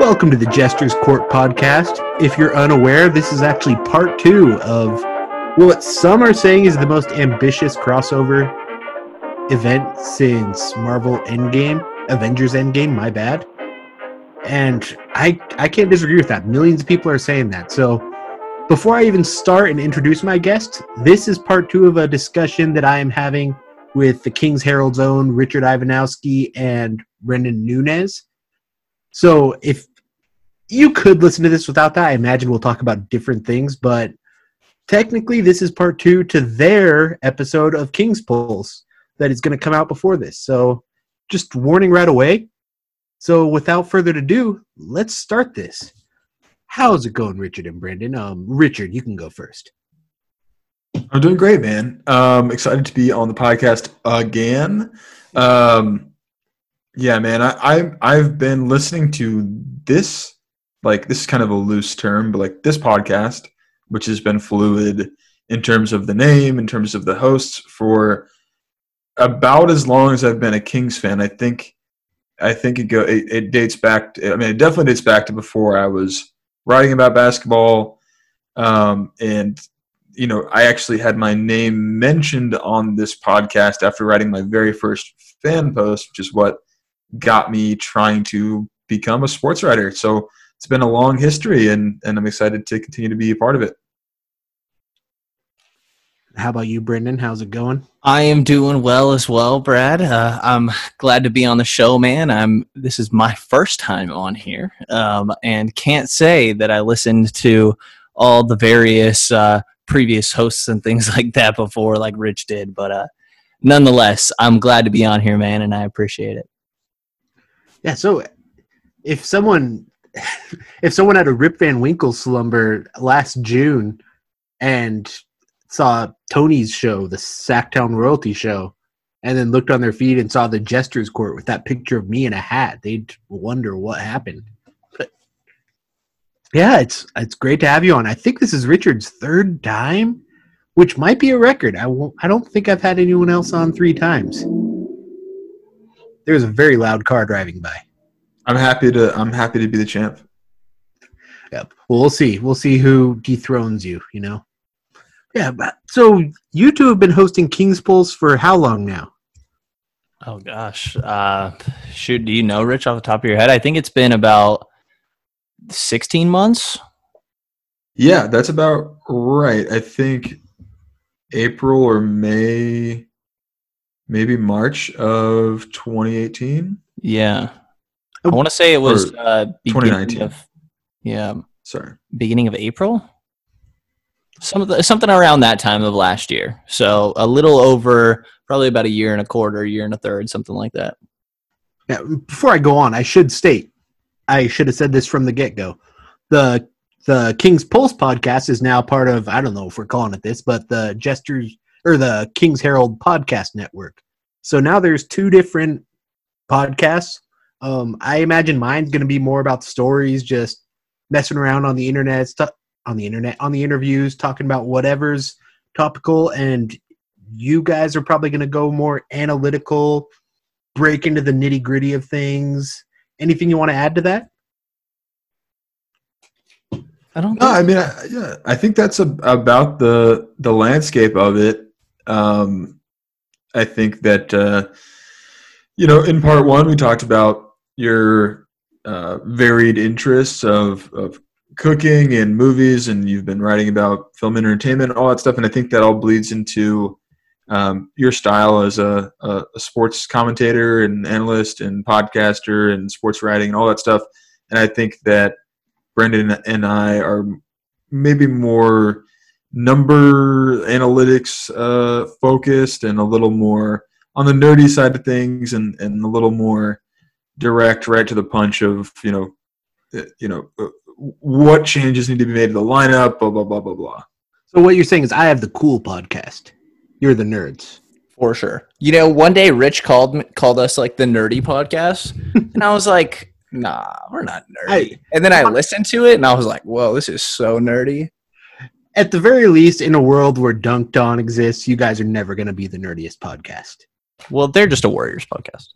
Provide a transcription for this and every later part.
Welcome to the Jester's Court podcast. If you're unaware, this is actually part two of what some are saying is the most ambitious crossover event since Marvel Endgame, Avengers Endgame, my bad. And I I can't disagree with that. Millions of people are saying that. So before I even start and introduce my guest, this is part two of a discussion that I am having with the King's Herald's own Richard Ivanowski and Brendan Nunes. So if you could listen to this without that, I imagine we'll talk about different things, but technically this is part two to their episode of King's Pulse that is going to come out before this. So just warning right away. So without further ado, let's start this. How's it going, Richard and Brendan? Um, Richard, you can go first. I'm doing great, man. Um, excited to be on the podcast again. Um, yeah, man. I, I I've been listening to this, like this is kind of a loose term, but like this podcast, which has been fluid in terms of the name, in terms of the hosts, for about as long as I've been a Kings fan. I think I think it go it, it dates back. To, I mean, it definitely dates back to before I was writing about basketball. Um, and, you know, I actually had my name mentioned on this podcast after writing my very first fan post, which is what got me trying to become a sports writer. So it's been a long history, and, and I'm excited to continue to be a part of it. How about you, Brendan? How's it going? I am doing well as well, Brad. Uh, I'm glad to be on the show, man. I'm. This is my first time on here, um, and can't say that I listened to all the various uh, previous hosts and things like that before, like Rich did. But uh, nonetheless, I'm glad to be on here, man, and I appreciate it. Yeah. So, if someone, if someone had a Rip Van Winkle slumber last June, and saw Tony's show, the Sactown Royalty Show, and then looked on their feed and saw the Jester's Court with that picture of me in a hat, they'd wonder what happened. But yeah, it's it's great to have you on. I think this is Richard's third time, which might be a record. I won't, I don't think I've had anyone else on three times. There's a very loud car driving by. I'm happy to I'm happy to be the champ. Yep. Well, we'll see. We'll see who dethrones you. You know. Yeah, but so you two have been hosting King's Pulse for how long now? Oh gosh, uh, shoot, do you know, Rich, off the top of your head? I think it's been about sixteen months. Yeah, that's about right. I think April or May, maybe March of 2018. Yeah, I want to say it was uh, 2019. Of, yeah, sorry, beginning of April some something around that time of last year. So a little over, probably about a year and a quarter, a year and a third, something like that. Yeah. Before I go on, I should state, I should have said this from the get go. The the King's Pulse podcast is now part of I don't know if we're calling it this, but the Jesters or the King's Herald podcast network. So now there's two different podcasts. Um, I imagine mine's going to be more about stories, just messing around on the internet, stuff on the internet, on the interviews, talking about whatever's topical. And you guys are probably going to go more analytical, break into the nitty gritty of things. Anything you want to add to that? I don't. No, I mean, I, yeah, I think that's a, about the the landscape of it. Um, I think that uh, you know, in part one, we talked about your uh, varied interests of of cooking and movies, and you've been writing about film entertainment, all that stuff. And I think that all bleeds into um, your style as a, a, sports commentator and analyst and podcaster and sports writing and all that stuff. And I think that Brendan and I are maybe more number analytics uh, focused and a little more on the nerdy side of things and, and a little more direct right to the punch of you know you know what changes need to be made to the lineup, blah blah blah blah blah. So what you're saying is I have the cool podcast. You're the nerds. For sure. You know, one day Rich called called us like the nerdy podcast, and I was like, "Nah, we're not nerdy." I, and then I listened to it, and I was like, "Whoa, this is so nerdy." at the very least, in a world where Dunked On exists, you guys are never going to be the nerdiest podcast. Well, they're just a Warriors podcast.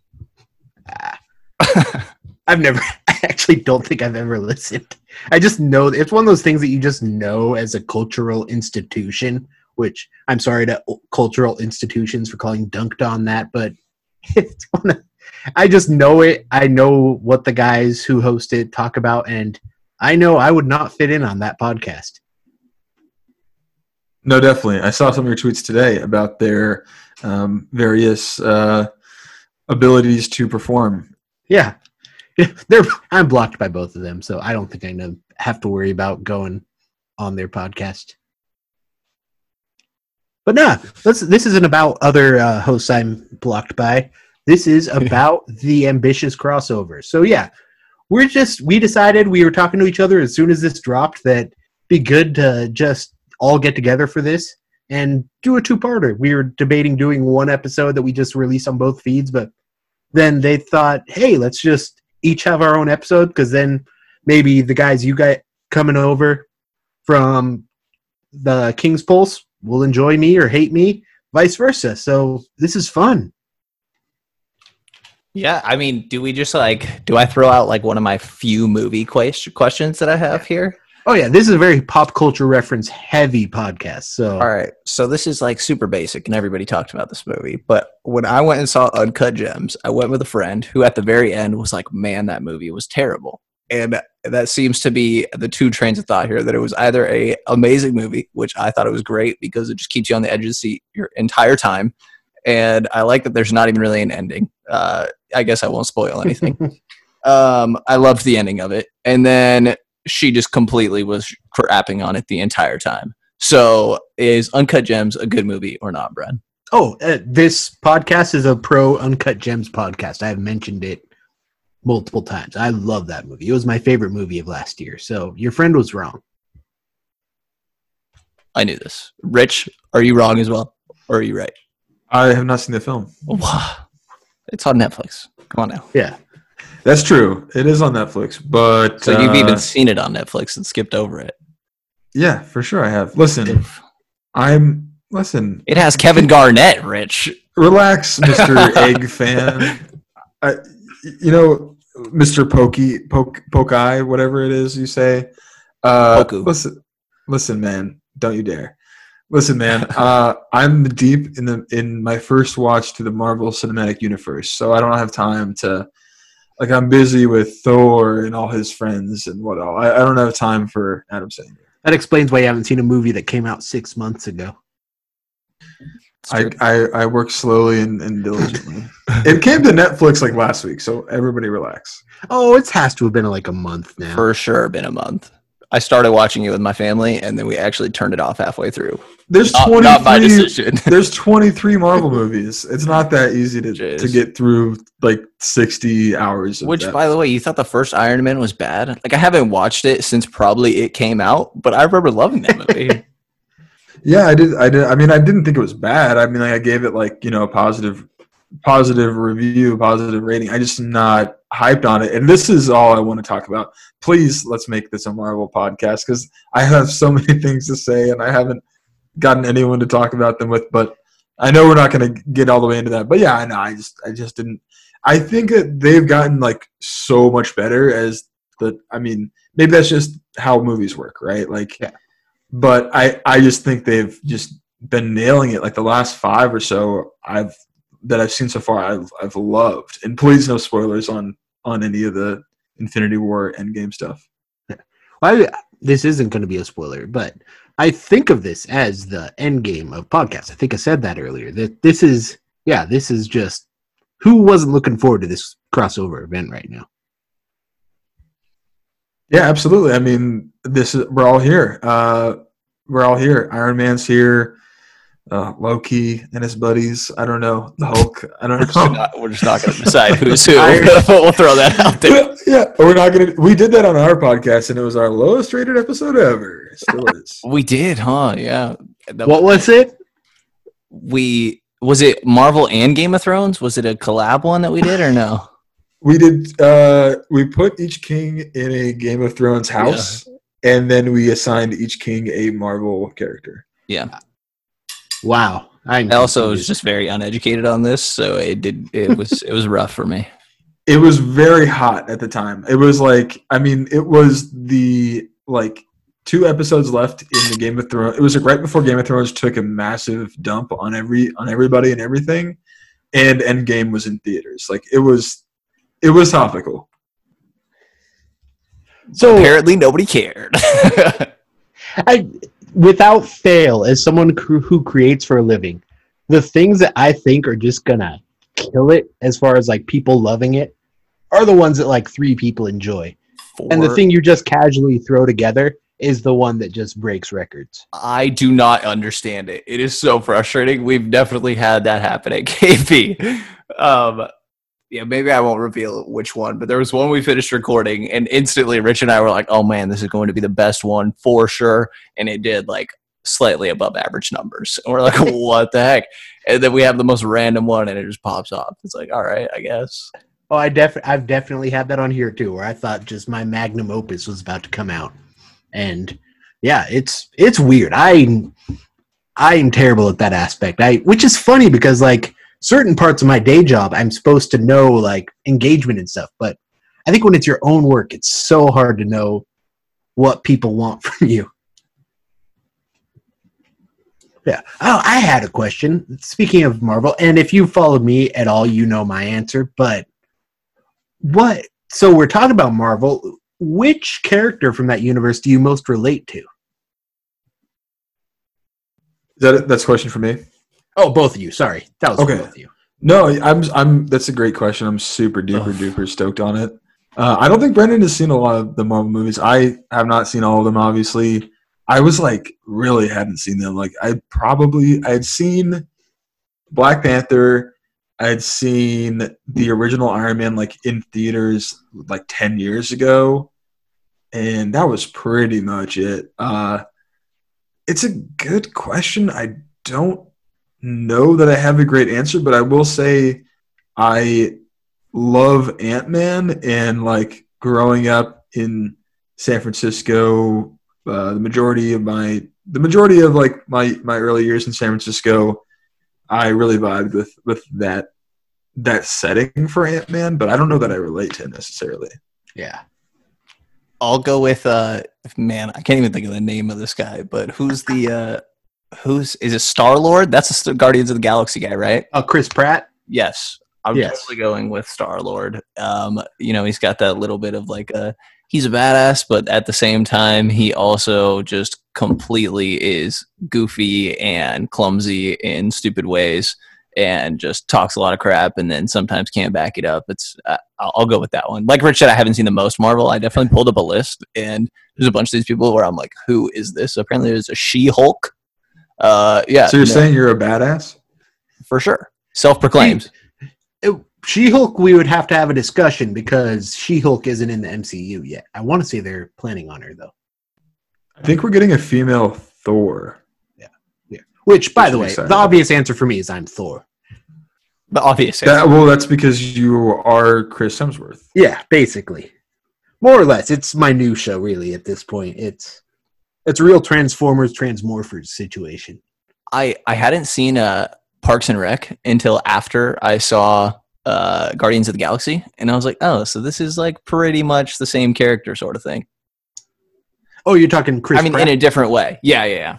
Ah. I've never, I actually don't think I've ever listened. I just know it's one of those things that you just know as a cultural institution, which I'm sorry to cultural institutions for calling dunked on that, but it's one of, I just know it. I know what the guys who host it talk about, and I know I would not fit in on that podcast. No, definitely. I saw some of your tweets today about their um, various uh, abilities to perform. Yeah, they're I'm blocked by both of them, so I don't think I know have to worry about going on their podcast. But nah, let's. This isn't about other uh, hosts I'm blocked by. This is about the ambitious crossover. So yeah, we're just we decided we were talking to each other as soon as this dropped that be good to just all get together for this and do a two-parter. We were debating doing one episode that we just release on both feeds, but then they thought, hey, let's just each have our own episode because then maybe the guys you got coming over from the King's Pulse will enjoy me or hate me, vice versa. So this is fun. Yeah, I mean, do we just like do I throw out like one of my few movie quest- questions that I have here? Oh yeah, this is a very pop culture reference heavy podcast. So All right, so this is like super basic, and everybody talked about this movie. But when I went and saw Uncut Gems, I went with a friend who, at the very end, was like, "Man, that movie was terrible." And that seems to be the two trains of thought here. That it was either a amazing movie, which I thought it was great because it just keeps you on the edge of the seat your entire time, and I like that there's not even really an ending. Uh, I guess I won't spoil anything. um, I loved the ending of it, and then she just completely was crapping on it the entire time. So, is Uncut Gems a good movie or not, Brad? Oh, uh, this podcast is a pro Uncut Gems podcast. I have mentioned it multiple times. I love that movie. It was my favorite movie of last year. So your friend was wrong. I knew this. Rich, are you wrong as well, or are you right? I have not seen the film. It's on Netflix. Come on now. Yeah. That's true. It is on Netflix, but So you've uh, even seen it on Netflix and skipped over it. yeah, for sure I have. Listen, I'm listen. It has Kevin Garnett, Rich. Relax, Mister Egg fan. I, you know, Mister Pokey, Poke, Poke Eye, whatever it is you say. Uh, Poku. listen, listen, man. Don't you dare. Listen, man. Uh, I'm deep in the in my first watch to the Marvel Cinematic Universe, so I don't have time to. Like I'm busy with Thor and all his friends and what all. I, I don't have time for Adam Sandler. That explains why you haven't seen a movie that came out six months ago. I, I, I work slowly and, and diligently. it came to Netflix like last week, so everybody relax. Oh, it has to have been like a month now. For sure, been a month. I started watching it with my family, and then we actually turned it off halfway through. There's Not, 23, not my decision. there's 23 Marvel movies. It's not that easy to, Jeez. to get through like 60 hours. Of Which, that. by the way, you thought the first Iron Man was bad? Like, I haven't watched it since probably it came out, but I remember loving that movie. yeah, I did. I did. I mean, I didn't think it was bad. I mean, like, I gave it like you know a positive, positive review, positive rating. I just not hyped on it. And this is all I want to talk about. Please, let's make this a Marvel podcast because I have so many things to say and I haven't gotten anyone to talk about them with. But I know we're not going to get all the way into that. But yeah, I know. I just, I just didn't. I think that they've gotten like so much better as the. I mean, maybe that's just how movies work, right? Like, Yeah. But I, I just think they've just been nailing it. Like the last five or so, I've that I've seen so far, I've I've loved. And please, no spoilers on on any of the Infinity War Endgame stuff. I, this isn't going to be a spoiler, but I think of this as the end game of podcasts. I think I said that earlier. That this is, yeah, this is just who wasn't looking forward to this crossover event right now. Yeah, absolutely. I mean, this is we're all here. Uh, we're all here. Iron Man's here. Uh, Loki and his buddies. I don't know the Hulk. I don't We're just know. not, we're just not going to decide who's who. I- we'll throw that out there. yeah, we're not gonna. We did that on our podcast, and it was our lowest rated episode ever. It still is. We did, huh? Yeah. That- What was it? we was it Marvel and Game of Thrones? Was it a collab one that we did or no? We did. Uh, we put each king in a Game of Thrones house, and then we assigned each king a Marvel character. Wow. I'm I also was just very uneducated on this, so it did it was it was rough for me. It was very hot at the time. It was like, I mean, it was the like two episodes left in the Game of Thrones. It was like right before Game of Thrones took a massive dump on every on everybody and everything, and Endgame was in theaters. Like it was, it was topical. so Apparently, nobody cared. I, without fail, as someone who who creates for a living, the things that I think are just gonna kill it as far as like people loving it are the ones that like three people enjoy. And the thing you just casually throw together is the one that just breaks records. I do not understand it. It is so frustrating. We've definitely had that happen at KP. Um, yeah, maybe I won't reveal which one, but there was one we finished recording, and instantly Rich and I were like, "Oh man, this is going to be the best one for sure," and it did like slightly above average numbers. And we're like, "What the heck?" And then we have the most random one, and it just pops off. It's like, all right, I guess. Oh, I def I've definitely had that on here too, where I thought just my magnum opus was about to come out, and yeah, it's it's weird. I I'm terrible at that aspect. I which is funny because like certain parts of my day job, I'm supposed to know like engagement and stuff, but I think when it's your own work, it's so hard to know what people want from you. Yeah. Oh, I had a question. Speaking of Marvel, and if you followed me at all, you know my answer. But what? So we're talking about Marvel. Which character from that universe do you most relate to? That that's a question for me? Oh, both of you. Sorry, that was Okay. both of you. No, I'm I'm. That's a great question. I'm super duper Ugh. duper stoked on it. Uh, I don't think Brendan has seen a lot of the Marvel movies. I have not seen all of them. Obviously, I was like really hadn't seen them. Like I probably I had seen Black Panther. I had seen the original Iron Man like in theaters like ten years ago, and that was pretty much it. Uh, it's a good question. I don't know that I have a great answer, but I will say I love Ant Man and like growing up in San Francisco, uh, the majority of my the majority of like my my early years in San Francisco, I really vibed with with that that setting for Ant Man, but I don't know that I relate to it necessarily. Yeah. I'll go with uh man, I can't even think of the name of this guy, but who's the uh who's is it Star Lord? That's the Guardians of the Galaxy guy, right? Oh, Chris Pratt. Yes. I'm Yes. totally going with Star Lord. Um, you know, he's got that little bit of like a he's a badass, but at the same time, he also just completely is goofy and clumsy in stupid ways and just talks a lot of crap and then sometimes can't back it up. It's uh, I'll, I'll go with that one. Like Rich said, I haven't seen the most Marvel. I definitely pulled up a list and there's a bunch of these people where I'm like, who is this? Apparently, there's a She-Hulk. Uh, yeah. So you're no, saying you're a badass? for sure, self-proclaimed. She Hulk, we would have to have a discussion because She Hulk isn't in the MCU yet. I want to say they're planning on her though. I think we're getting a female Thor. Yeah. Which, by Which the way, excited the obvious answer for me is I'm Thor. The obvious answer. That, well, that's because you are Chris Hemsworth. Yeah, basically, more or less. It's my new show, really. At this point, it's it's a real Transformers Transmorphers situation. I I hadn't seen uh Parks and Rec until after I saw uh Guardians of the Galaxy, and I was like, oh, so this is like pretty much the same character sort of thing. Oh, you're talking Chris? I mean, Pratt? in a different way. Yeah, yeah, yeah.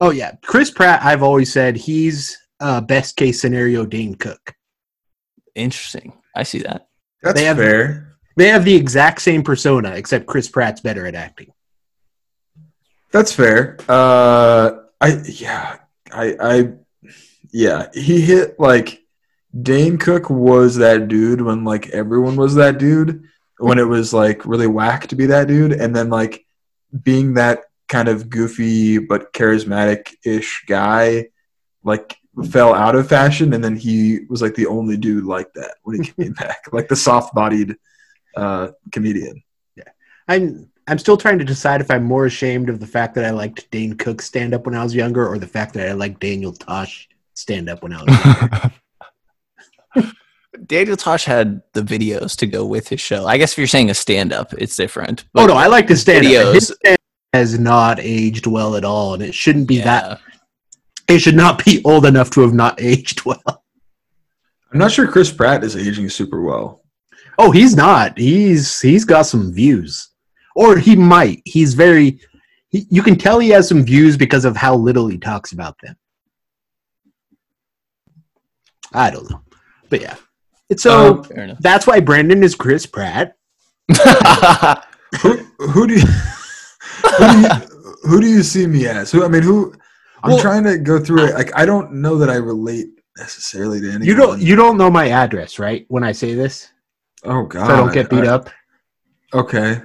oh yeah, Chris Pratt. I've always said he's uh, best case scenario Dane Cook. Interesting. I see that. That's They have- fair. They have the exact same persona, except Chris Pratt's better at acting. That's fair. Uh, I yeah, I I yeah. He hit like Dane Cook was that dude when like everyone was that dude when it was like really whack to be that dude, and then like being that kind of goofy but charismatic ish guy like fell out of fashion, and then he was like the only dude like that when he came back, like the soft bodied uh, comedian. Yeah i'm I'm still trying to decide if I'm more ashamed of the fact that I liked Dane Cook stand up when I was younger, or the fact that I liked Daniel Tosh stand up when I was younger. Daniel Tosh had the videos to go with his show. I guess if you're saying a stand up, it's different. oh no, I like his stand up. Videos. His stand has not aged well at all, and it shouldn't be that. It should not be old enough to have not aged well. I'm not sure Chris Pratt is aging super well. Oh, he's not. He's he's got some views, or he might. He's very. He, you can tell he has some views because of how little he talks about them. I don't know, but yeah. It's so Um, that's why Brendan is Chris Pratt. Who who do you who do you, who do you see me as? Who I mean, who? I'm Well- trying to go through it. Like I don't know that I relate necessarily to anyone. You don't you don't know my address, right? When I say this, Oh God! so I don't get beat I- up. Okay.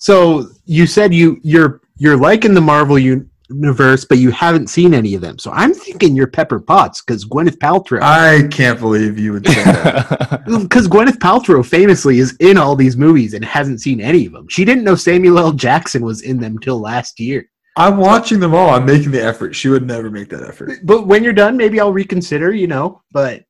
So you said you you're you're liking the Marvel universe, but you haven't seen any of them. So I'm thinking you're Pepper Potts because Gwyneth Paltrow. I can't believe you would say that. Because Gwyneth Paltrow famously is in all these movies and hasn't seen any of them. She didn't know Samuel L. Jackson was in them till last year. I'm watching them all. I'm making the effort. She would never make that effort. But when you're done, maybe I'll reconsider. You know, but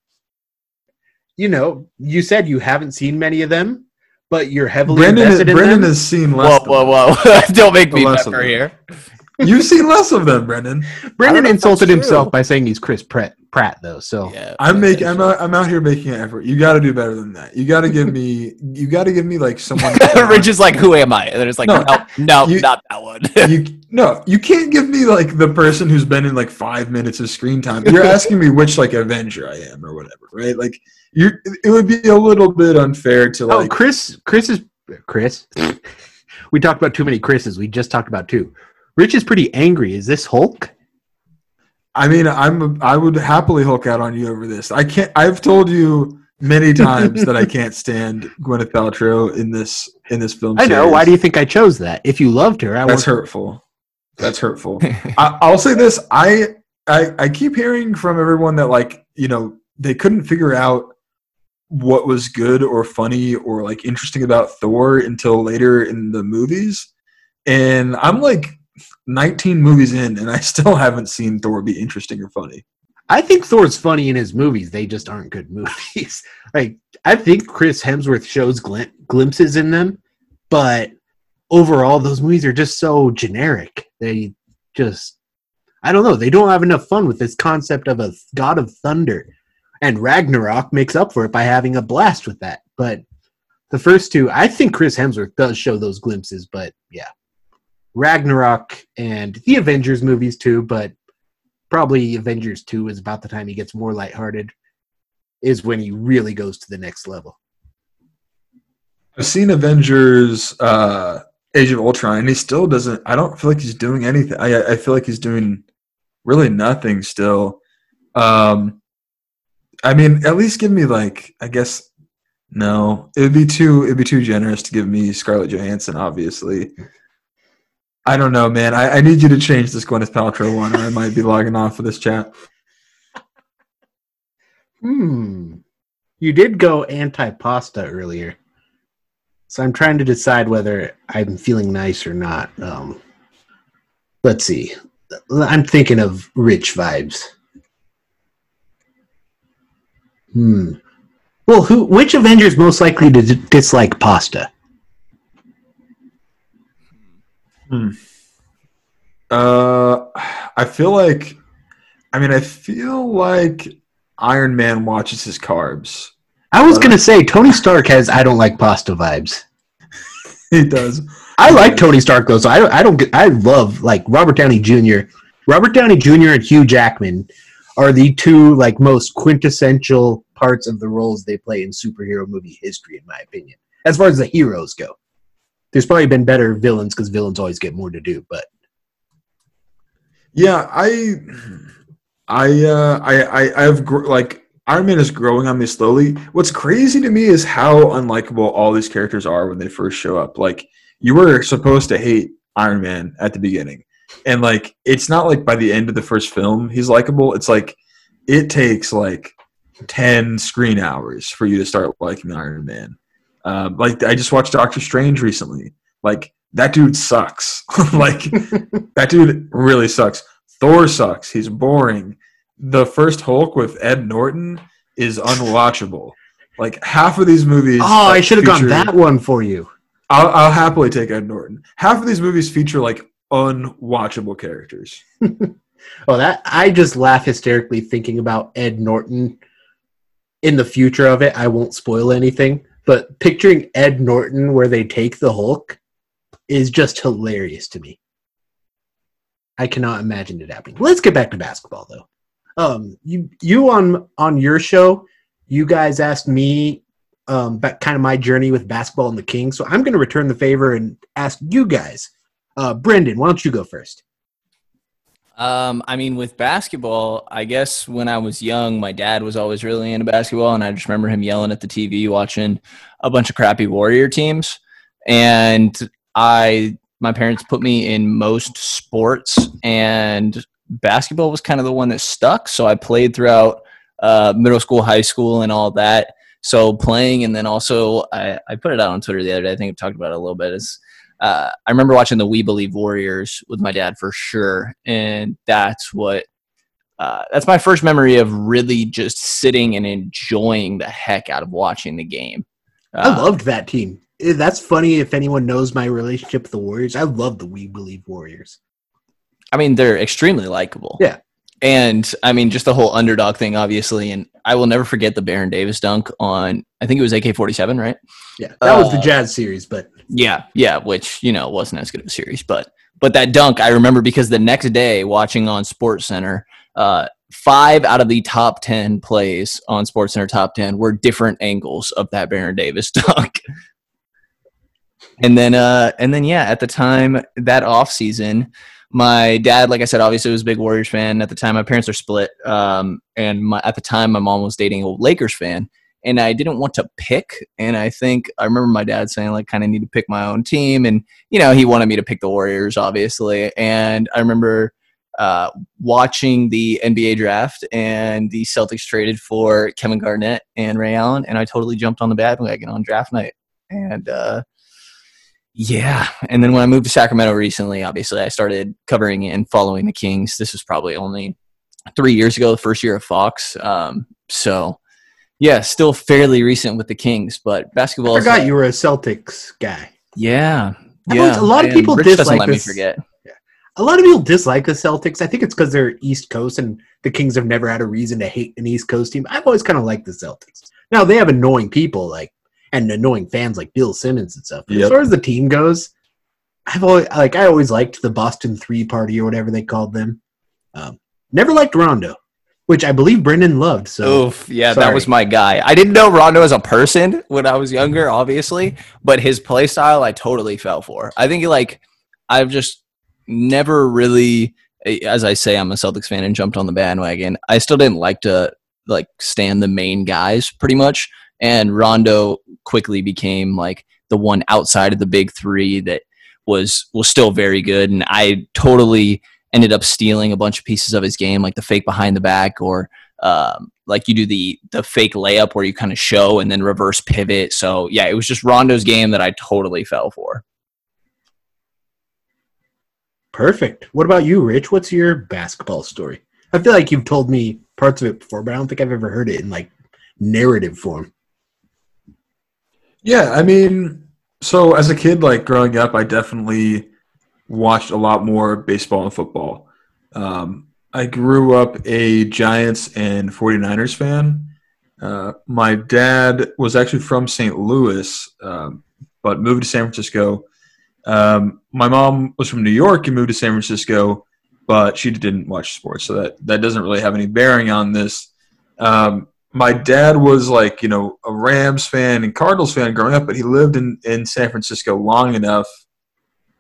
you know, you said you haven't seen many of them, but you're heavily Brendan, invested in Brendan them. has seen whoa, less. whoa, whoa! whoa! Don't make me Less of pepper here. You've seen less of them, Brendan. Brendan insulted himself by saying he's Chris Pratt, Pratt though. So Yeah, I'm making. I'm out, I'm out here making an effort. You got to do better than that. You got to give me. You got to give me like someone. Rich is like, who am I? And then it's like, No. no, no, You- not that one. you no, you can't give me like the person who's been in like five minutes of screen time. You're asking me which like Avenger I am or whatever, right? Like you, it would be a little bit unfair to Oh, like. Chris, Chris is Chris. we talked about too many Chris's. We just talked about two. Rich is pretty angry. Is this Hulk? I mean, I'm. I would happily Hulk out on you over this. I can't. I've told you many times that I can't stand Gwyneth Paltrow in this in this film. I know. series. Why do you think I chose that? If you loved her, I That's want. hurtful. That's hurtful. I, I'll say this: I, I I keep hearing from everyone that like you know they couldn't figure out what was good or funny or like interesting about Thor until later in the movies, and I'm like 19 movies in, and I still haven't seen Thor be interesting or funny. I think Thor's funny in his movies. They just aren't good movies. like I think Chris Hemsworth shows glim- glimpses in them, but overall, those movies are just so generic. They just, I don't know. They don't have enough fun with this concept of a god of thunder, and Ragnarok makes up for it by having a blast with that. But the first two, I think Chris Hemsworth does show those glimpses. But yeah, Ragnarok and the Avengers movies too. But probably Avengers 2 is about the time he gets more lighthearted, is when he really goes to the next level. I've seen Avengers uh, Age of Ultron, and he still doesn't. I don't feel like he's doing anything. I I feel like he's doing really nothing still. Um, I mean, at least give me like I guess no, it would be too it'd be too generous to give me Scarlett Johansson. Obviously, I don't know, man. I, I need you to change this Gwyneth Paltrow one, or I might be logging off for this chat. Hmm. You did go anti pasta earlier. So I'm trying to decide whether I'm feeling nice or not. Um, let's see. I'm thinking of rich vibes. Hmm. Well, who? Which Avenger's most likely to d- dislike pasta? Hmm. Uh, I feel like, I mean, I feel like Iron Man watches his carbs. I was gonna say Tony Stark has I don't like pasta vibes. He does. I like Tony Stark though, so I don't. I don't get. I love like Robert Downey Jr. Robert Downey Jr. and Hugh Jackman are the two like most quintessential parts of the roles they play in superhero movie history, in my opinion. As far as the heroes go, there's probably been better villains because villains always get more to do. But Yeah, I, I, uh, I, I, I've gr- like Iron Man is growing on me slowly. What's crazy to me is how unlikable all these characters are when they first show up. Like you were supposed to hate Iron Man at the beginning, and like it's not like by the end of the first film he's likable. It's like it takes like ten screen hours for you to start liking Iron Man. Um, like I just watched Doctor Strange recently. Like that dude sucks. like that dude really sucks. Thor sucks. He's boring. The first Hulk with Ed Norton is unwatchable. Like half of these movies. oh, I should have gone that one for you. I'll, I'll happily take Ed Norton. Half of these movies feature like unwatchable characters. Oh, that I just laugh hysterically thinking about Ed Norton in the future of it. I won't spoil anything, but picturing Ed Norton where they take the Hulk is just hilarious to me. I cannot imagine it happening. Let's get back to basketball though. Um, you you on on your show, you guys asked me um about kind of my journey with basketball and the Kings, so I'm going to return the favor and ask you guys. Uh, Brendan, why don't you go first? Um, I mean, with basketball, I guess when I was young, my dad was always really into basketball, and I just remember him yelling at the TV watching a bunch of crappy Warrior teams. And I, my parents put me in most sports, and basketball was kind of the one that stuck. So I played throughout uh, middle school, high school, and all that. So playing, and then also I, I put it out on Twitter the other day. I think I've talked about it a little bit. Is uh, I remember watching the We Believe Warriors with my dad for sure, and that's what uh, that's my first memory of really just sitting and enjoying the heck out of watching the game. I Uh, loved that team. Eh, That's funny if anyone knows my relationship with the Warriors. I love the We Believe Warriors. I mean, they're extremely likable. Yeah. And I mean, just the whole underdog thing, obviously. And I will never forget the Baron Davis dunk on, I think it was AK 47, right? Yeah, that was the Uh, Jazz series, but Yeah, yeah, which you know wasn't as good of a series, but but that dunk I remember because the next day watching on Sports Center, uh, five out of the top ten plays on Sports Center top ten were different angles of that Baron Davis dunk. and then uh and then yeah, at the time that off season, my dad, like I said, obviously was a big Warriors fan. At the time, my parents are split, um, and my, at the time, my mom was dating a Lakers fan and I didn't want to pick. And I think I remember my dad saying like kind of need to pick my own team, and you know he wanted me to pick the Warriors, obviously. And I remember uh, watching the NBA draft, and the Celtics traded for Kevin Garnett and Ray Allen, and I totally jumped on the bandwagon on draft night. And uh, yeah, and then when I moved to Sacramento recently, obviously I started covering and following the Kings. This was probably only three years ago, the first year of Fox. Um, so yeah, still fairly recent with the Kings, but basketball. I forgot like- you were a Celtics guy. Yeah, yeah. a lot of people Rich dislike let me forget. A lot of people dislike the Celtics. I think it's because they're East Coast and the Kings have never had a reason to hate an East Coast team. I've always kind of liked the Celtics. Now they have annoying people like and annoying fans like Bill Simmons and stuff. Yep. As far as the team goes, I've always like I always liked the Boston Three Party or whatever they called them. Um, never liked Rondo, which I believe Brendan loved. So Oof, yeah, sorry. that was my guy. I didn't know Rondo as a person when I was younger, obviously, but his play style I totally fell for. I think like I've just never really, as I say, I'm a Celtics fan and jumped on the bandwagon. I still didn't like to like stand the main guys pretty much, and Rondo quickly became like the one outside of the big three that was was still very good, and I totally ended up stealing a bunch of pieces of his game, like the fake behind the back or um, like you do the the fake layup where you kind of show and then reverse pivot. So yeah, it was just Rondo's game that I totally fell for. perfect. What about you, Rich? What's your basketball story? I feel like you've told me parts of it before, but I don't think I've ever heard it in like narrative form. Yeah, I mean, so as a kid, like growing up, I definitely watched a lot more baseball and football. Um, I grew up a Giants and 49ers fan. Uh, my dad was actually from St. Louis, um, but moved to San Francisco. Um, my mom was from New York and moved to San Francisco, but she didn't watch sports, so that, that doesn't really have any bearing on this. Um, my dad was like you know a Rams fan and Cardinals fan growing up, but he lived in in San Francisco long enough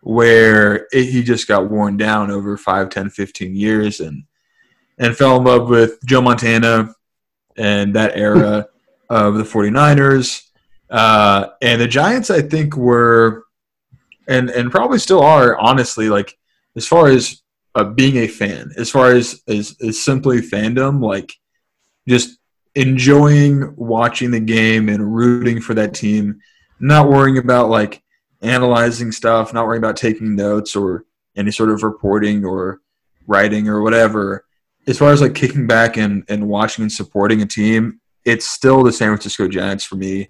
where it, he just got worn down over 5, 10, 15 years and and fell in love with Joe Montana and that era of the 49ers. Uh, and the Giants, I think, were and and probably still are honestly like as far as uh, being a fan, as far as, as as simply fandom, like just enjoying watching the game and rooting for that team, not worrying about like analyzing stuff, not worrying about taking notes or any sort of reporting or writing or whatever. As far as like kicking back and, and watching and supporting a team, it's still the San Francisco Giants for me.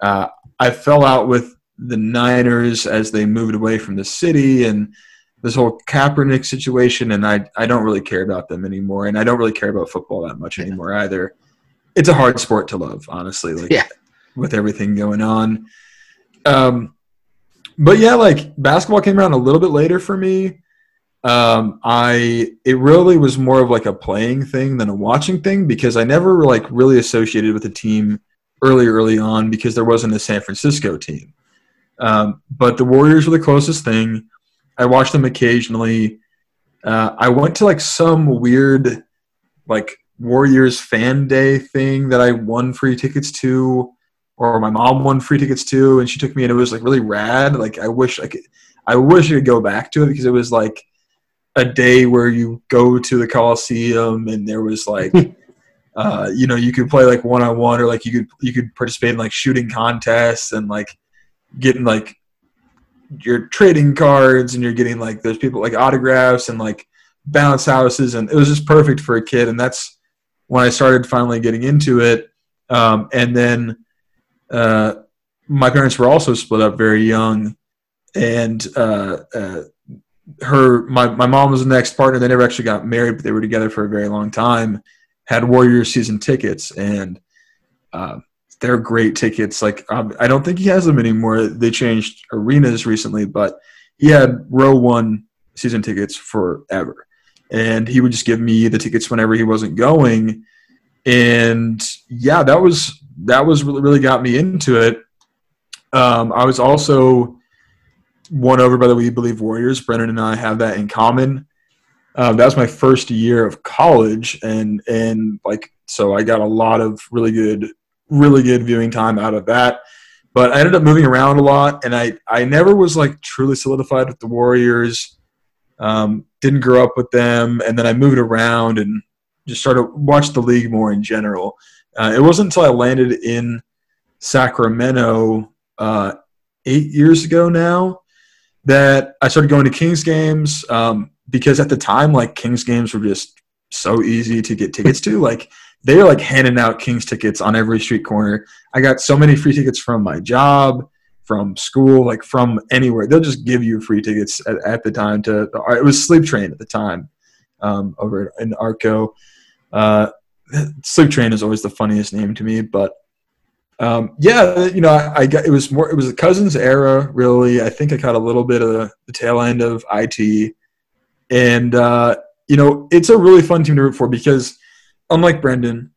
Uh, I fell out with the Niners as they moved away from the city and this whole Kaepernick situation, and I I don't really care about them anymore, and I don't really care about football that much anymore either. It's a hard sport to love, honestly. Like Yeah. with everything going on. Um, but yeah, like basketball came around a little bit later for me. Um, I it really was more of like a playing thing than a watching thing because I never like really associated with a team early early on because there wasn't a San Francisco team. Um, but the Warriors were the closest thing. I watched them occasionally. Uh, I went to like some weird like Warriors fan day thing that I won free tickets to, or my mom won free tickets to, and she took me and it was like really rad. Like I wish I could, I wish I could go back to it because it was like a day where you go to the Coliseum and there was like, uh, you know, you could play like one on one or like you could you could participate in like shooting contests and like getting like your trading cards and you're getting like there's people like autographs and like bounce houses and it was just perfect for a kid and that's when I started finally getting into it. Um, and then uh, my parents were also split up very young, and uh, uh, her my my mom was the next partner. They never actually got married, but they were together for a very long time. Had Warriors season tickets, and uh, they're great tickets. Like um, I don't think he has them anymore. They changed arenas recently, but he had row one season tickets forever and he would just give me the tickets whenever he wasn't going. And yeah that was that was really, really got me into it. Um, i was also won over by the we believe warriors. Brendan and i have that in common. Um, that was my first year of college and and like so i got a lot of really good really good viewing time out of that. But i ended up moving around a lot and i i never was like truly solidified with the warriors. Um, didn't grow up with them, and then I moved around and just started watch the league more in general. Uh, it wasn't until I landed in Sacramento uh, eight years ago now that I started going to Kings games um, because at the time, like Kings games were just so easy to get tickets to. Like they were like handing out Kings tickets on every street corner. I got so many free tickets from my job from school, like from anywhere. They'll just give you free tickets at, at the time to. It was Sleep Train at the time um, over in Arco. Uh, Sleep Train is always the funniest name to me, but um, yeah, you know, I, I, got it was more. It was the Cousins era, really. I think I caught a little bit of the, tail end of it, and uh, you know, it's a really fun team to root for because, unlike Brendan,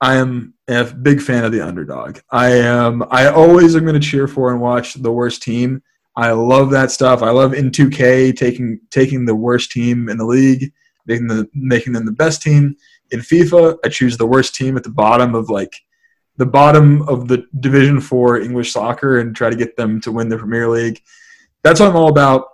I am a big fan of the underdog. I am. I always am going to cheer for and watch the worst team. I love that stuff. I love in 2K taking taking the worst team in the league, making the making them the best team. In FIFA, I choose the worst team at the bottom of like the bottom of the Division Four English soccer and try to get them to win the Premier League. That's what I'm all about.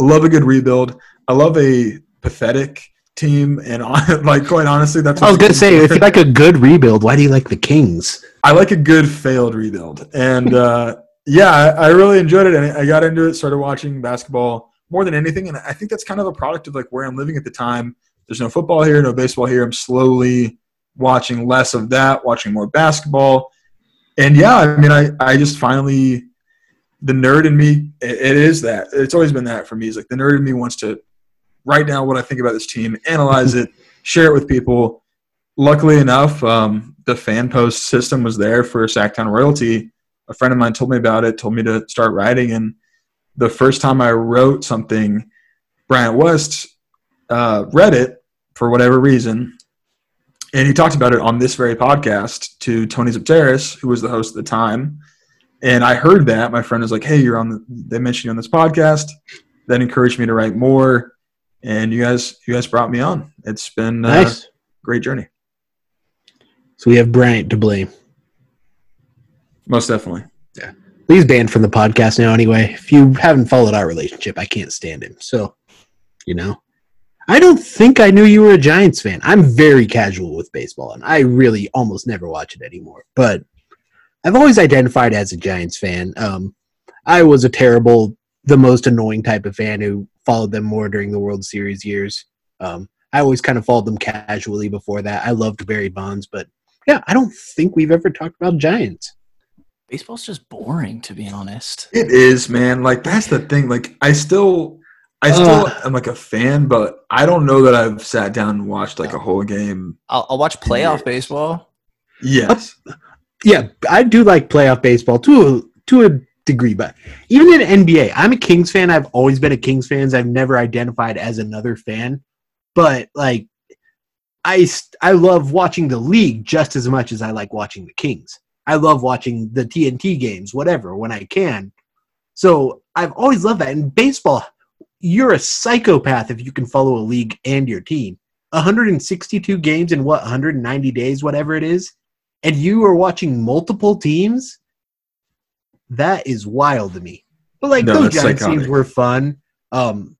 I love a good rebuild. I love a pathetic team, and like quite honestly, that's. I was gonna say, if you like a good rebuild, why do you like the Kings? I like a good failed rebuild, and uh, yeah, I, I really enjoyed it, and I got into it. Started watching basketball more than anything, and I think that's kind of a product of like where I'm living at the time. There's no football here, no baseball here. I'm slowly watching less of that, watching more basketball, and yeah, I mean, I I just finally the nerd in me it, it is that it's always been that for me is like the nerd in me wants to write down what I think about this team, analyze it, share it with people. Luckily enough, um, the fan post system was there for Sactown Royalty. A friend of mine told me about it, told me to start writing, and the first time I wrote something, Bryant West uh, read it for whatever reason, and he talked about it on this very podcast to Tony Zipteris, who was the host at the time. And I heard that my friend was like, "Hey, you're on the." They mentioned you on this podcast. That encouraged me to write more and you guys you guys brought me on. It's been nice, a great journey. So we have Bryant to blame. Most definitely. Yeah, he's banned from the podcast now. Anyway, if you haven't followed our relationship, I can't stand him. So, you know, I don't think I knew you were a Giants fan. I'm very casual with baseball, and I really almost never watch it anymore. But I've always identified as a Giants fan. Um, I was a terrible, the most annoying type of fan who followed them more during the World Series years. Um, I always kind of followed them casually before that. I loved Barry Bonds, but yeah, I don't think we've ever talked about Giants. Baseball's just boring, to be honest. It is, man. Like that's the thing. Like I still, I still Uh. am like a fan, but I don't know that I've sat down and watched like a whole game. I'll, I'll watch playoff baseball. Yes. Yeah, I do like playoff baseball to a, to a degree, but even in NBA, I'm a Kings fan. I've always been a Kings fan. I've never identified as another fan, but like I I love watching the league just as much as I like watching the Kings. I love watching the TNT games, whatever, when I can. So I've always loved that. In baseball, you're a psychopath if you can follow a league and your team. 162 games in what 190 days, whatever it is, and you are watching multiple teams. That is wild to me. But like No, those Giants teams were fun. Um,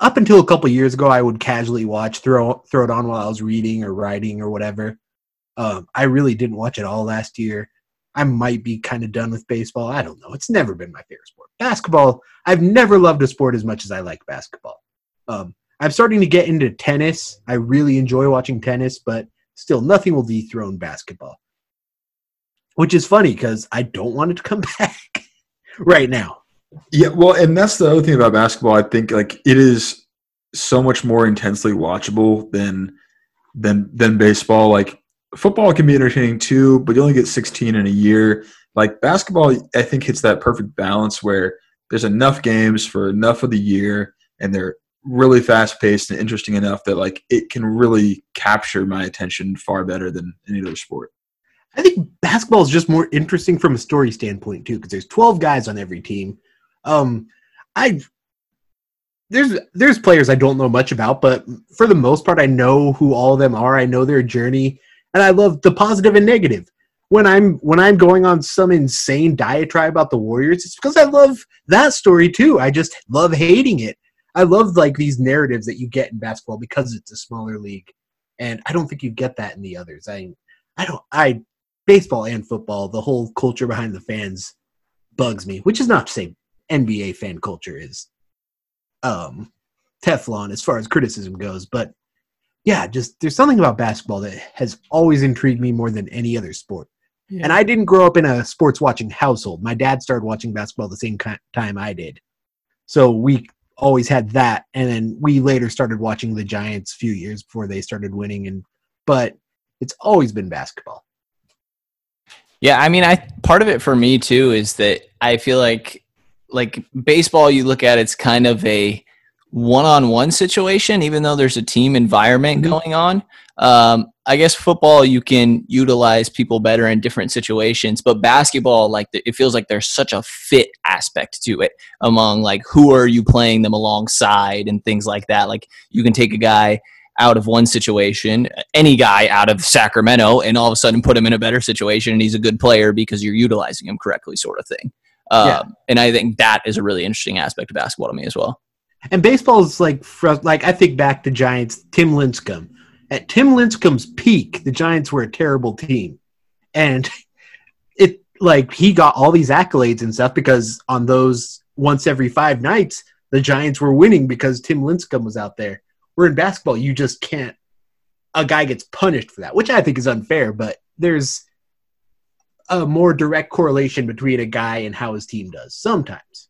up until a couple years ago, I would casually watch, throw throw it on while I was reading or writing or whatever. Um, I really didn't watch it all last year. I might be kind of done with baseball. I don't know. It's never been my favorite sport. Basketball, I've never loved a sport as much as I like basketball. Um, I'm starting to get into tennis. I really enjoy watching tennis, but still, nothing will dethrone basketball. Which is funny because I don't want it to come back right now. Yeah, well, and that's the other thing about basketball. I think like it is so much more intensely watchable than than than baseball. Like football can be entertaining too, but you only get 16 in a year. Like basketball, I think hits that perfect balance where there's enough games for enough of the year, and they're really fast paced and interesting enough that like it can really capture my attention far better than any other sport. I think basketball is just more interesting from a story standpoint too, because there's 12 guys on every team. Um, I there's there's players I don't know much about, but for the most part, I know who all of them are. I know their journey, and I love the positive and negative. When I'm when I'm going on some insane diatribe about the Warriors, it's because I love that story too. I just love hating it. I love like these narratives that you get in basketball because it's a smaller league, and I don't think you get that in the others. I I don't I baseball and football, the whole culture behind the fans bugs me, which is not to say NBA fan culture is um Teflon as far as criticism goes, but yeah, just there's something about basketball that has always intrigued me more than any other sport. And I didn't grow up in a sports watching household. My dad started watching basketball the same time I did. So we always had that and then we later started watching the Giants a few years before they started winning and but it's always been basketball. Yeah, I mean, I part of it for me too is that I feel like like baseball. You look at it's kind of a one-on-one situation, even though there's a team environment Mhm. going on. Um, I guess football you can utilize people better in different situations, but basketball, like it feels like there's such a fit aspect to it among like who are you playing them alongside and things like that. Like you can take a guy out of one situation, any guy out of Sacramento, and all of a sudden put him in a better situation, and he's a good player because you're utilizing him correctly, sort of thing. Um, Yeah. And I think that is a really interesting aspect of basketball to me as well. And baseball is like, like I think back to Giants, Tim Lincecum. At Tim Lincecum's peak, the Giants were a terrible team, and it like he got all these accolades and stuff because on those once every five nights, the Giants were winning because Tim Lincecum was out there. Where in basketball, you just can't. A guy gets punished for that, which I think is unfair, but there's a more direct correlation between a guy and how his team does sometimes.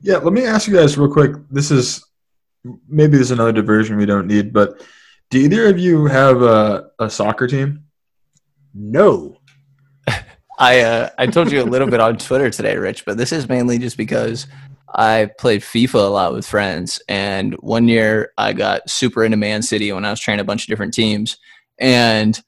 Yeah, let me ask you guys real quick. This is maybe there's another diversion we don't need, but do either of you have a, a soccer team? No. I uh, I told you a little bit on Twitter today, Rich, but this is mainly just because I played FIFA a lot with friends, and one year I got super into Man City when I was training a bunch of different teams, and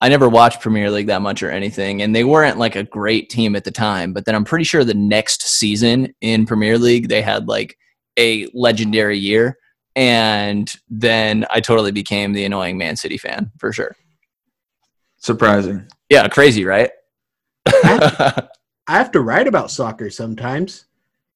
I never watched Premier League that much or anything, and they weren't like a great team at the time. But then I'm pretty sure the next season in Premier League they had like a legendary year, and then I totally became the annoying Man City fan for sure. Surprising. Yeah, crazy, right? I have to write about soccer sometimes,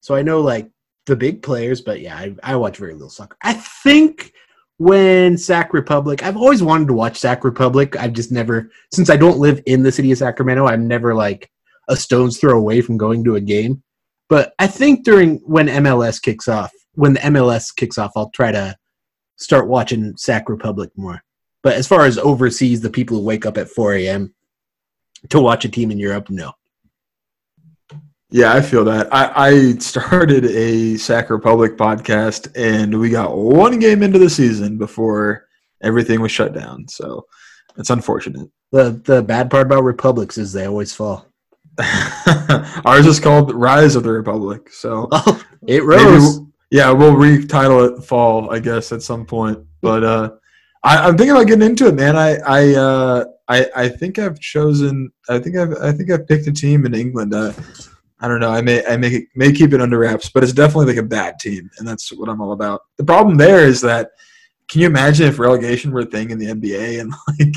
so I know like the big players. But yeah, I, I watch very little soccer. I think when Sac Republic, I've always wanted to watch Sac Republic. I've just never, since I don't live in the city of Sacramento, I'm never like a stone's throw away from going to a game. But I think during when MLS kicks off, when the MLS kicks off, I'll try to start watching Sac Republic more. But as far as overseas, the people who wake up at 4 a.m. to watch a team in Europe, no. Yeah, I feel that. I, I started a Sac Republic podcast, and we got one game into the season before everything was shut down. So it's unfortunate. The the bad part about republics is they always fall. Ours is called Rise of the Republic. So Oh, it rose. yeah, we'll retitle it Fall, I guess, at some point. But uh, I, I'm thinking about getting into it, man. I I uh, I I think I've chosen. I think I've I think I've picked a team in England. Uh, I don't know. I may I may may keep it under wraps, but it's definitely like a bad team, and that's what I'm all about. The problem there is that can you imagine if relegation were a thing in the NBA and like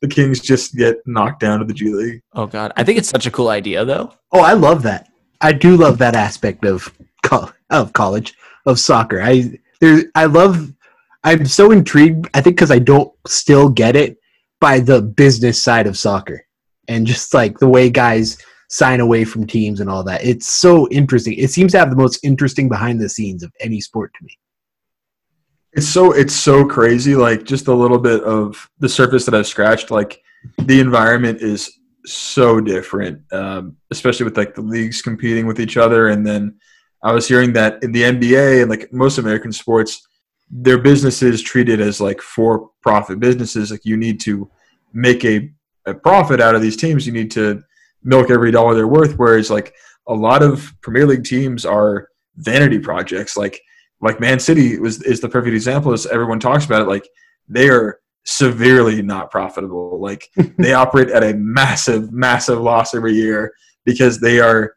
the Kings just get knocked down to the G League? Oh God, I think it's such a cool idea though. Oh, I love that. I do love that aspect of col- of college of soccer. I there I love. I'm so intrigued. I think because I don't still get it by the business side of soccer and just like the way guys sign away from teams and all that. It's so interesting. It seems to have the most interesting behind the scenes of any sport to me. It's so it's so crazy. Like just a little bit of the surface that I've scratched. Like the environment is so different, um, especially with like the leagues competing with each other. And then I was hearing that in the NBA and like most American sports, their businesses treated as like for profit businesses. Like you need to make a, a profit out of these teams. You need to milk every dollar they're worth. Whereas like a lot of Premier League teams are vanity projects. Like like Man City was is the perfect example. As everyone talks about it, like they are severely not profitable. Like they operate at a massive, massive loss every year because they are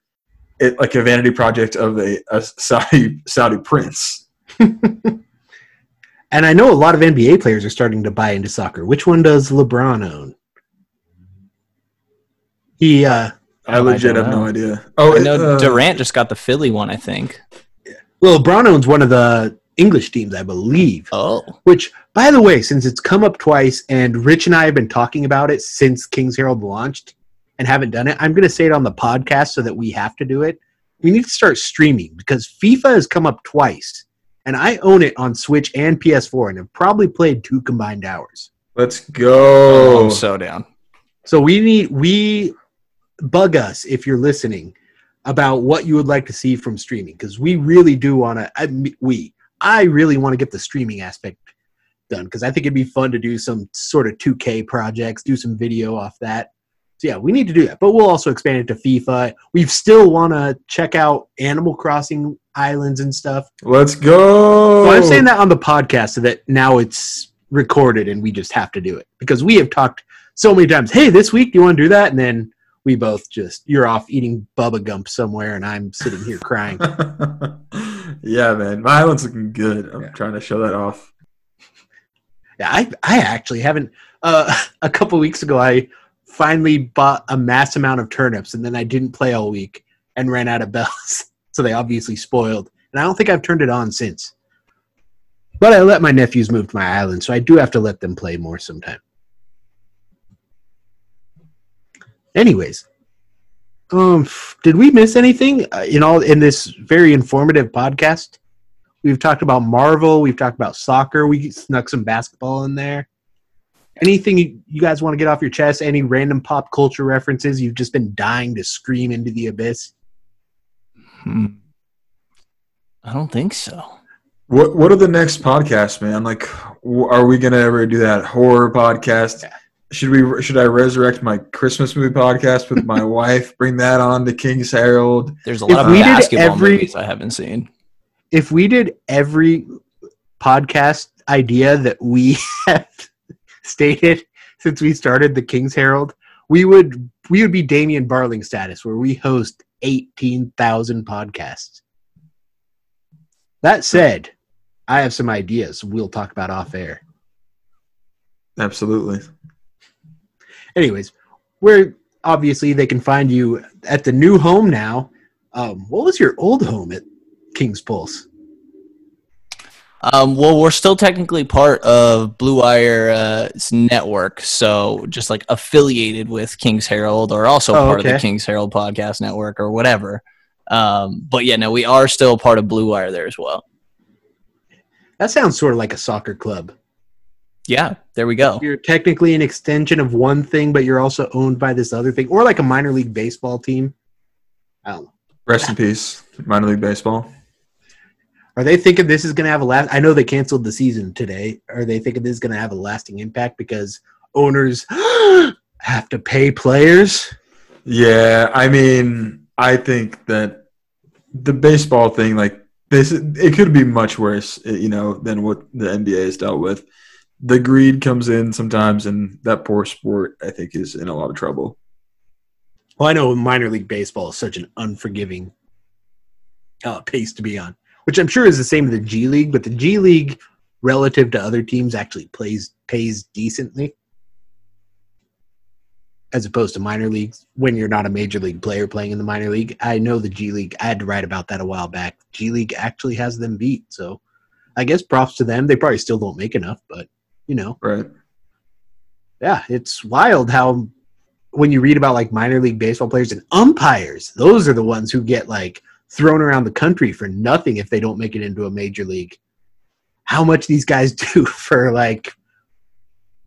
it, like a vanity project of a, a Saudi Saudi prince. And I know a lot of NBA players are starting to buy into soccer. Which one does LeBron own? He uh I Oh, I legit don't have no idea. Oh, I know uh, Durant just got the Philly one, I think. well LeBron owns one of the English teams, I believe. Oh, Which, by the way, since it's come up twice and Rich and I have been talking about it since King's Herald launched and haven't done it, I'm going to say it on the podcast so that we have to do it. We need to start streaming because FIFA has come up twice and I own it on Switch and PS4 and have probably played two combined hours. Let's go. I'm so down. So we need, we bug us if you're listening about what you would like to see from streaming because we really do want to, we, I really want to get the streaming aspect done because I think it'd be fun to do some sort of 2K projects, do some video off that. So yeah, we need to do that. But we'll also expand it to FIFA. We still want to check out Animal Crossing islands and stuff. Let's go. So I'm saying that on the podcast so that now it's recorded and we just have to do it because we have talked so many times. Hey, this week do you want to do that? And then we both just you're off eating Bubba Gump somewhere and I'm sitting here crying. yeah, man. My island's looking good. I'm Yeah. trying to show that off. Yeah, I I actually haven't. Uh, a couple weeks ago, I finally bought a mass amount of turnips, and then I didn't play all week and ran out of bells, so they obviously spoiled. And I don't think I've turned it on since. But I let my nephews move to my island, so I do have to let them play more sometime. Anyways, um, did we miss anything uh, in all in this very informative podcast? We've talked about Marvel. We've talked about soccer. We snuck some basketball in there. Anything you you guys want to get off your chest? Any random pop culture references you've just been dying to scream into the abyss? Hmm. I don't think so. What What are the next podcasts, man? Like, are we gonna ever do that horror podcast? Should we? Should I resurrect my Christmas movie podcast with my wife? Bring that on to King's Herald. There's a If lot of we did basketball every- movies I haven't seen. If we did every podcast idea that we have stated since we started the King's Herald, we would we would be Damian Barling status, where we host eighteen thousand podcasts. That said, I have some ideas we'll talk about off air. Absolutely. Anyways, where obviously they can find you at the new home now. Um, what was your old home at King's Pulse? Um, well, we're still technically part of Blue Wire's network, so just like affiliated with King's Herald, or also Oh, part of the King's Herald podcast network, or whatever. Um, but yeah, no, we are still part of Blue Wire there as well. That sounds sort of like a soccer club. Yeah, there we go. You're technically an extension of one thing, but you're also owned by this other thing, or like a minor league baseball team. I don't know. Rest in peace, minor league baseball. Are they thinking this is going to have a last? I know they canceled the season today. Are they thinking this is going to have a lasting impact because owners have to pay players? Yeah, I mean, I think that the baseball thing, like this, it could be much worse, you know, than what the NBA has dealt with. The greed comes in sometimes, and that poor sport, I think, is in a lot of trouble. Well, I know minor league baseball is such an unforgiving uh, pace to be on, which I'm sure is the same with the G League, but the G League, relative to other teams, actually plays pays decently as opposed to minor leagues when you're not a major league player playing in the minor league. I know the G League, I had to write about that a while back. G League actually has them beat. So I guess props to them. They probably still don't make enough, but you know. Right. Yeah, it's wild how when you read about like minor league baseball players and umpires, those are the ones who get like thrown around the country for nothing if they don't make it into a major league. How much these guys do for like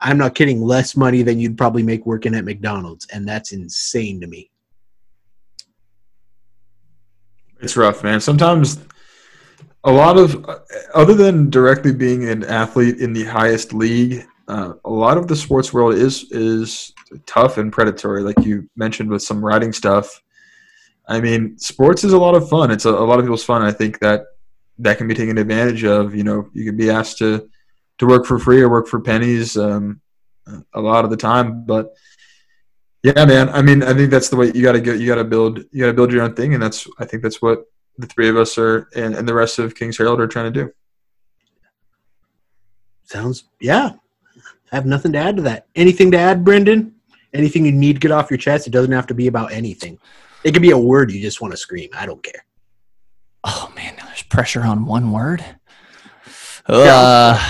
I'm not kidding, less money than you'd probably make working at McDonald's, and that's insane to me. It's rough, man. Sometimes a lot of other than directly being an athlete in the highest league, uh, a lot of the sports world is is tough and predatory, like you mentioned with some writing stuff. I mean, sports is a lot of fun. It's a, a lot of people's fun. I think that that can be taken advantage of. You know, you can be asked to to work for free or work for pennies um, a lot of the time. But yeah, man, I mean, I think that's the way you got to go. You got to build. You got to build your own thing, and that's. I think that's what the three of us are, and, and the rest of Kings Herald are trying to do. Sounds yeah. I have nothing to add to that. Anything to add, Brendan? Anything you need to get off your chest? It doesn't have to be about anything. It could be a word you just want to scream. I don't care. Oh man, there's pressure on one word. Yeah. Uh,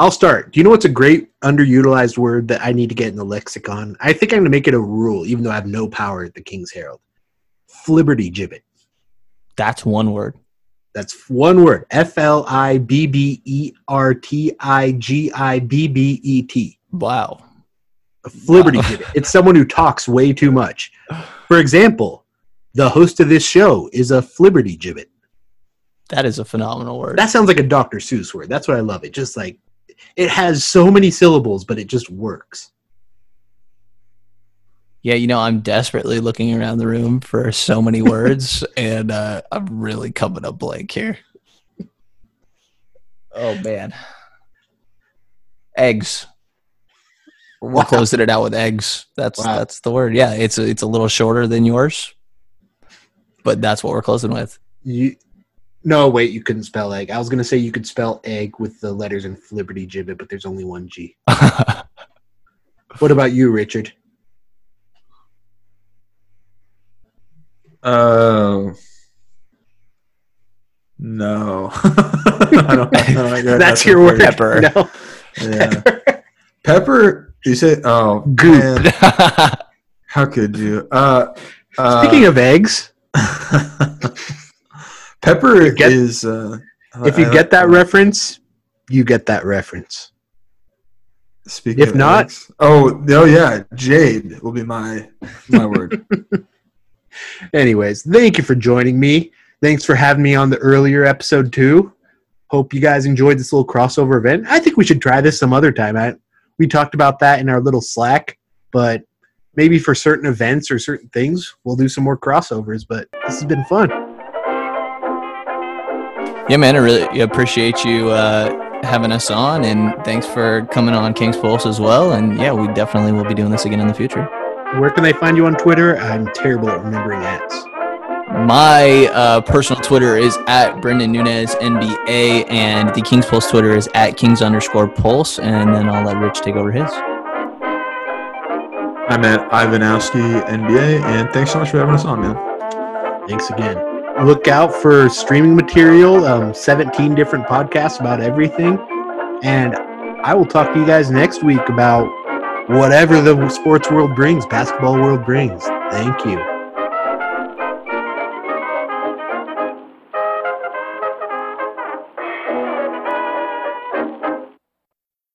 I'll start. Do you know what's a great underutilized word that I need to get in the lexicon? I think I'm going to make it a rule, even though I have no power at the King's Herald. Flibbertigibbet. That's one word. That's one word. F L I B B E R T I G I B B E T. Wow. A flibberty Wow. gibbet. It's someone who talks way too much. For example, the host of this show is a flibbertigibbet. That is a phenomenal word. That sounds like a Dr. Seuss word. That's what I love. It just like it has so many syllables, but it just works. Yeah, you know, I'm desperately looking around the room for so many words, and uh, I'm really coming up blank here. Oh man, eggs. We're Wow. closing it out with eggs. That's Wow. that's the word. Yeah, it's a, it's a little shorter than yours, but that's what we're closing with. You no, wait, you couldn't spell egg. I was gonna say you could spell egg with the letters in Flibbertigibbet, but there's only one G. What about you, Richard? Oh. no. I don't, I don't That's your word. Pepper. No. Yeah. Pepper. You said, oh, Goop. man, how could you? Uh, uh, Speaking of eggs, Pepper get- is. Uh, if you I- get that reference, you get that reference. Speaking if of not- eggs- oh, oh yeah, Jade will be my my word. Anyways, thank you for joining me. Thanks for having me on the earlier episode too. Hope you guys enjoyed this little crossover event. I think we should try this some other time. I, we talked about that in our little Slack, but maybe for certain events or certain things, we'll do some more crossovers. But this has been fun. yeah, man, I really appreciate you uh, having us on, and thanks for coming on King's Pulse as well. And yeah, we definitely will be doing this again in the future. Where can they find you on Twitter? I'm terrible at remembering ads. My uh, personal Twitter is at Brendan Nunes NBA, and the King's Pulse Twitter is at Kings underscore Pulse. And then I'll let Rich take over his. I'm at Ivanowski NBA, and thanks so much for having us on, man. Thanks again. Look out for streaming material, um, 17 different podcasts about everything. And I will talk to you guys next week about whatever the sports world brings, basketball world brings. Thank you.